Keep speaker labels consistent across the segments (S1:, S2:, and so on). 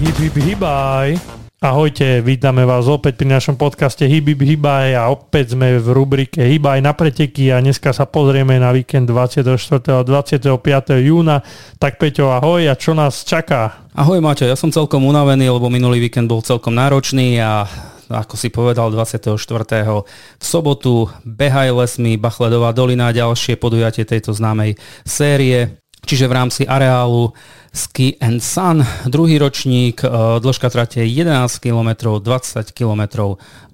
S1: Hip, hip, hibaj. Ahojte, vítame vás opäť pri našom podcaste Hip, hip, hibaj a opäť sme v rubrike Hibaj na preteky a dneska sa pozrieme na víkend 24. a 25. júna. Tak Peťo, ahoj a čo nás čaká?
S2: Ahoj Maťo, ja som celkom unavený, lebo minulý víkend bol celkom náročný a ako si povedal 24. v sobotu Behaj lesmi, Bachledová dolina a ďalšie podujatie tejto známej série. Čiže v rámci areálu Ski and Sun, druhý ročník, e, dĺžka trate 11 km, 20 km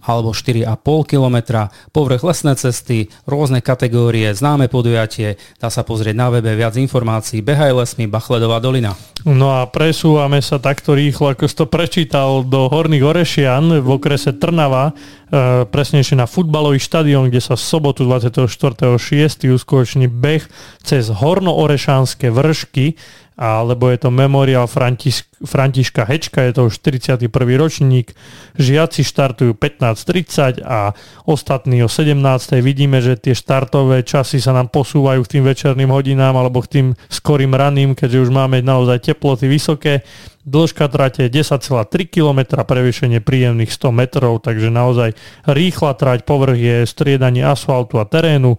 S2: alebo 4,5 km, povrch lesné cesty, rôzne kategórie, známe podujatie, dá sa pozrieť na webe viac informácií, behaj lesmi, Bachledová dolina.
S1: No a presúvame sa takto rýchlo, ako si to prečítal, do Horných Orešian v okrese Trnava, e, presnejšie na futbalový štadión, kde sa v sobotu 24.6. uskutoční beh cez Horno-Orešánske vršky, alebo je to memoriál Františ, Františka Hečka, je to už 41. ročník. Žiaci štartujú 15.30 a ostatní o 17. Vidíme, že tie štartové časy sa nám posúvajú k tým večerným hodinám alebo k tým skorým raným, keďže už máme naozaj teploty vysoké. Dĺžka trate 10,3 km, prevýšenie príjemných 100 metrov, takže naozaj rýchla trať, povrch je striedanie asfaltu a terénu.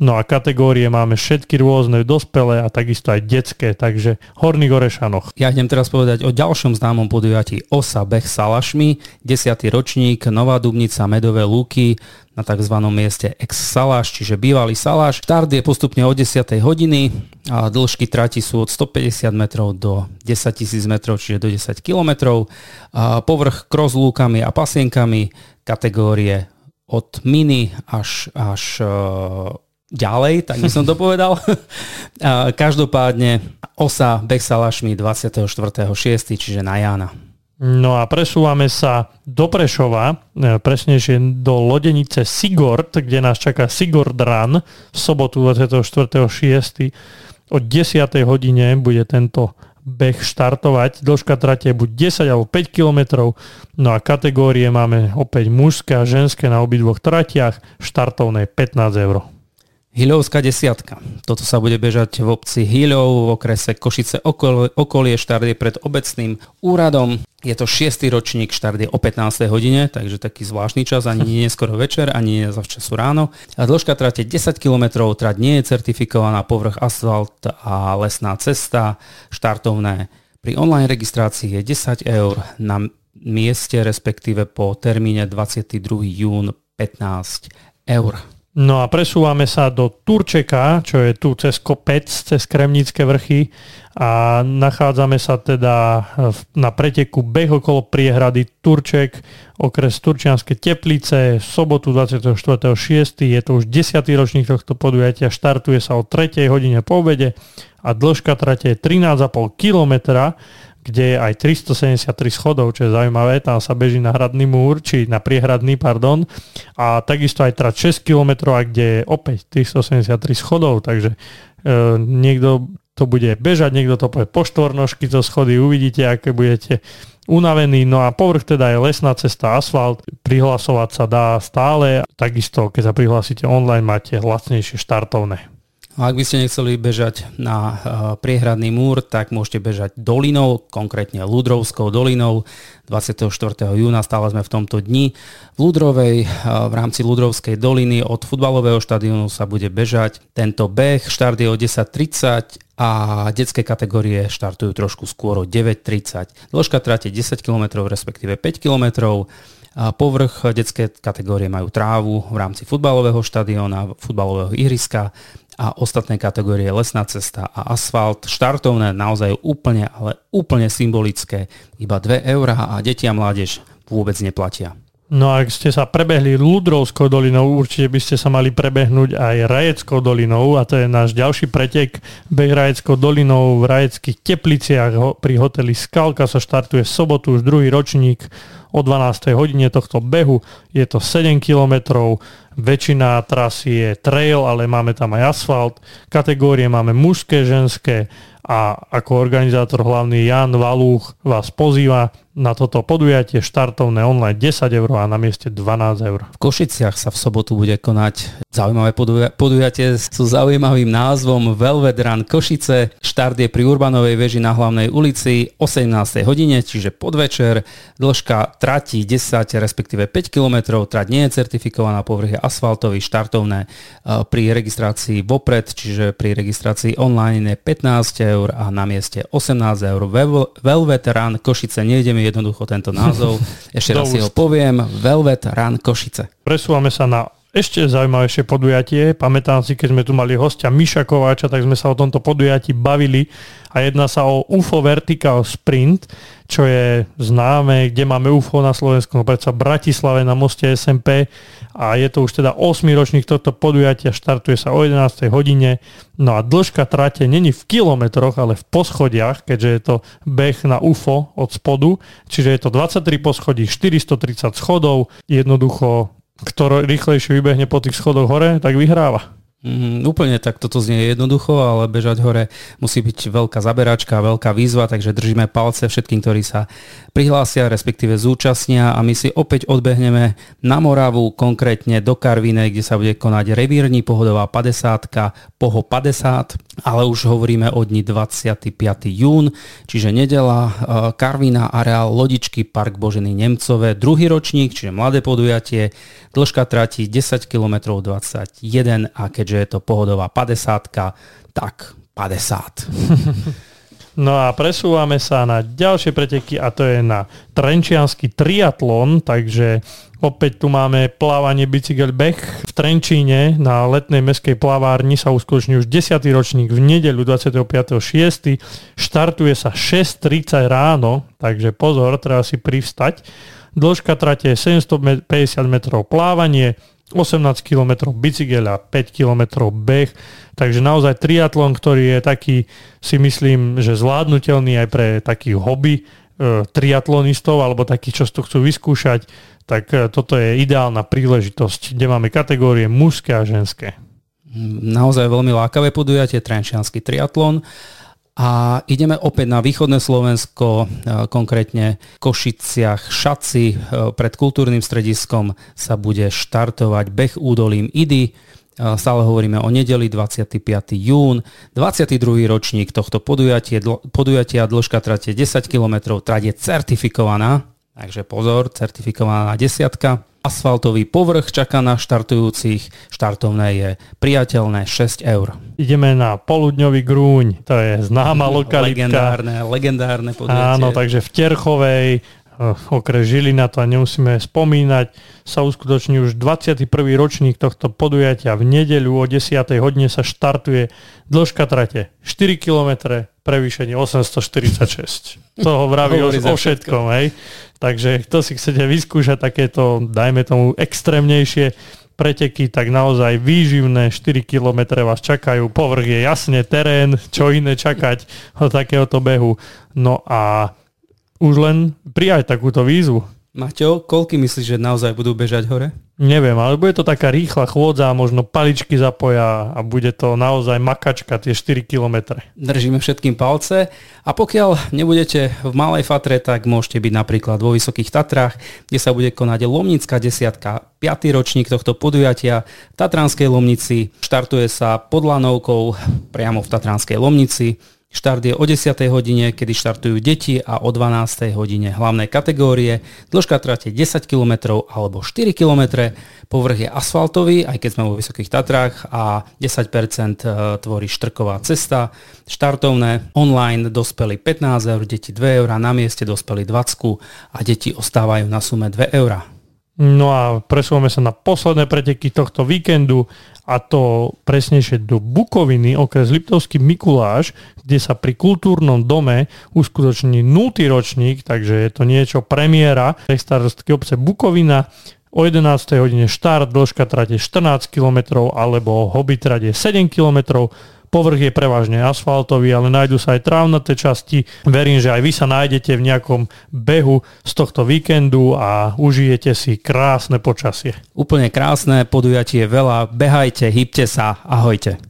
S1: No a kategórie máme všetky rôzne, dospelé a takisto aj detské, takže Horný Gorešanoch.
S2: Ja idem teraz povedať o ďalšom známom podujatí Osa Bech Salašmi, 10. ročník, Nová Dubnica, Medové Lúky, na tzv. mieste ex-Saláš, čiže bývalý Saláš. Štart je postupne od 10. hodiny a dĺžky trati sú od 150 metrov do 10 tisíc metrov, čiže do 10 kilometrov. Povrch cross lúkami a pasienkami, kategórie od mini až, až e, ďalej, tak by som to povedal. Každopádne osa Bech Salašmi 24.6., čiže na Jána.
S1: No a presúvame sa do Prešova, e, presnejšie do lodenice Sigord, kde nás čaká Sigord Run v sobotu 24.6. O 10. hodine bude tento beh štartovať. Dĺžka trate buď 10 alebo 5 km. No a kategórie máme opäť mužské a ženské na obidvoch tratiach. Štartovné 15 eur.
S2: Hilovská desiatka. Toto sa bude bežať v obci Hilov v okrese Košice okolie, okolie štart je pred obecným úradom. Je to 6. ročník, štart je o 15. hodine, takže taký zvláštny čas, ani nie skoro večer, ani nie zavčasu ráno. A dĺžka trate 10 km, trať nie je certifikovaná, povrch asfalt a lesná cesta, štartovné. Pri online registrácii je 10 eur na mieste, respektíve po termíne 22. jún 15 eur.
S1: No a presúvame sa do Turčeka, čo je tu cez kopec, cez Kremnické vrchy a nachádzame sa teda na preteku beh okolo priehrady Turček, okres Turčianske Teplice, sobotu 24.6. Je to už 10. ročník tohto podujatia, štartuje sa o 3. hodine po obede a dĺžka trate je 13,5 kilometra kde je aj 373 schodov, čo je zaujímavé, tam sa beží na hradný múr, či na priehradný, pardon, a takisto aj trať 6 km, a kde je opäť 373 schodov, takže e, niekto to bude bežať, niekto to povie po štvornožky, to schody, uvidíte, aké budete unavení, no a povrch teda je lesná cesta, asfalt, prihlasovať sa dá stále, takisto keď sa prihlásite online, máte lacnejšie štartovné.
S2: A ak by ste nechceli bežať na uh, priehradný múr, tak môžete bežať dolinou, konkrétne Ludrovskou dolinou 24. júna, stále sme v tomto dni. V Ludrovej, uh, v rámci Ludrovskej doliny od futbalového štadiónu sa bude bežať tento beh. Štart je o 10.30 a detské kategórie štartujú trošku skôr o 9.30. Dĺžka trate 10 km, respektíve 5 km. A povrch detské kategórie majú trávu v rámci futbalového štadióna, futbalového ihriska a ostatné kategórie lesná cesta a asfalt. Štartovné naozaj úplne, ale úplne symbolické. Iba 2 eurá a deti a mládež vôbec neplatia.
S1: No a ak ste sa prebehli Ludrovskou dolinou, určite by ste sa mali prebehnúť aj Rajeckou dolinou a to je náš ďalší pretek. Beh Rajeckou dolinou v Rajeckých tepliciach pri hoteli Skalka sa štartuje v sobotu už druhý ročník o 12. hodine tohto behu. Je to 7 kilometrov, väčšina trasy je trail, ale máme tam aj asfalt. Kategórie máme mužské, ženské a ako organizátor hlavný Jan Valúch vás pozýva na toto podujatie štartovné online 10 eur a na mieste 12 eur.
S2: V Košiciach sa v sobotu bude konať zaujímavé podujatie s zaujímavým názvom Velvet Run Košice. Štart je pri Urbanovej veži na hlavnej ulici 18. hodine, čiže podvečer. Dĺžka trati 10, respektíve 5 km. Trať nie je certifikovaná, povrch je asfaltový, štartovné e, pri registrácii vopred, čiže pri registrácii online je 15 eur a na mieste 18 eur. Velvet Run Košice, nejdeme mi jednoducho tento názov. Ešte raz si ho poviem. Velvet Run Košice.
S1: Presúvame sa na ešte zaujímavejšie podujatie. Pamätám si, keď sme tu mali hostia Miša Kováča, tak sme sa o tomto podujatí bavili a jedná sa o UFO Vertical Sprint, čo je známe, kde máme UFO na Slovensku, no predsa v Bratislave na moste SMP a je to už teda 8 ročník tohto podujatia, štartuje sa o 11. hodine, no a dĺžka trate není v kilometroch, ale v poschodiach, keďže je to beh na UFO od spodu, čiže je to 23 poschodí, 430 schodov, jednoducho kto rýchlejšie vybehne po tých schodoch hore, tak vyhráva.
S2: Mm, úplne tak toto znie jednoducho, ale bežať hore musí byť veľká zaberačka, veľká výzva, takže držíme palce všetkým, ktorí sa prihlásia, respektíve zúčastnia a my si opäť odbehneme na Moravu, konkrétne do Karvine, kde sa bude konať revírni pohodová 50, poho 50, ale už hovoríme o dni 25. jún, čiže nedela, e, Karvina, areál Lodičky, Park Boženy Nemcové, druhý ročník, čiže mladé podujatie, dĺžka trati 10 km 21 a keďže je to pohodová 50, tak 50.
S1: No a presúvame sa na ďalšie preteky a to je na Trenčiansky triatlon, takže opäť tu máme plávanie bicykel beh v Trenčíne na letnej meskej plavárni sa uskutoční už 10. ročník v nedeľu 25.6. Štartuje sa 6.30 ráno, takže pozor, treba si privstať. Dĺžka trate je 750 metrov plávanie, 18 km bicykel a 5 km beh. Takže naozaj triatlon, ktorý je taký, si myslím, že zvládnutelný aj pre takých hobby e, triatlonistov alebo takých, čo to chcú vyskúšať, tak e, toto je ideálna príležitosť, kde máme kategórie mužské a ženské.
S2: Naozaj veľmi lákavé podujatie, Trenčiansky triatlon. A ideme opäť na východné Slovensko, e, konkrétne Košiciach, Šaci. E, pred kultúrnym strediskom sa bude štartovať beh údolím Idy. E, stále hovoríme o nedeli 25. jún. 22. ročník tohto podujatia, podujatia dĺžka trate 10 km, trať je certifikovaná, takže pozor, certifikovaná desiatka. Asfaltový povrch čaká na štartujúcich. Štartovné je priateľné 6 eur.
S1: Ideme na poludňový grúň, to je známa lokalita.
S2: Legendárne, legendárne podujatie.
S1: Áno, takže v Terchovej, okres Žilina, to nemusíme spomínať, sa uskutoční už 21. ročník tohto podujatia. V nedeľu o 10. hodine sa štartuje dĺžka trate 4 km, prevýšenie 846. To vraví o, o všetkom, hej. Takže kto si chcete vyskúšať takéto, dajme tomu, extrémnejšie preteky, tak naozaj výživné 4 km vás čakajú. Povrch je jasne terén, čo iné čakať od takéhoto behu. No a už len prijať takúto výzvu.
S2: Maťo, koľky myslíš, že naozaj budú bežať hore?
S1: Neviem, ale bude to taká rýchla chôdza, možno paličky zapoja a bude to naozaj makačka, tie 4 km.
S2: Držíme všetkým palce a pokiaľ nebudete v Malej Fatre, tak môžete byť napríklad vo Vysokých Tatrách, kde sa bude konať Lomnická desiatka, 5. ročník tohto podujatia v Tatranskej Lomnici. Štartuje sa pod Lanovkou priamo v Tatranskej Lomnici. Štart je o 10. hodine, kedy štartujú deti a o 12. hodine hlavné kategórie. Dĺžka trate 10 km alebo 4 km. Povrch je asfaltový, aj keď sme vo Vysokých Tatrách a 10% e, tvorí štrková cesta. Štartovné online dospeli 15 eur, deti 2 eur, na mieste dospeli 20 a deti ostávajú na sume 2 eur.
S1: No a presúvame sa na posledné preteky tohto víkendu a to presnejšie do Bukoviny, okres Liptovský Mikuláš, kde sa pri kultúrnom dome uskutoční 0. ročník, takže je to niečo premiéra starostky obce Bukovina. O 11. hodine štart, dĺžka trate 14 km alebo hobby trate 7 km Povrch je prevažne asfaltový, ale nájdú sa aj trávnaté časti. Verím, že aj vy sa nájdete v nejakom behu z tohto víkendu a užijete si krásne počasie.
S2: Úplne krásne podujatie, veľa, behajte, hybte sa, ahojte.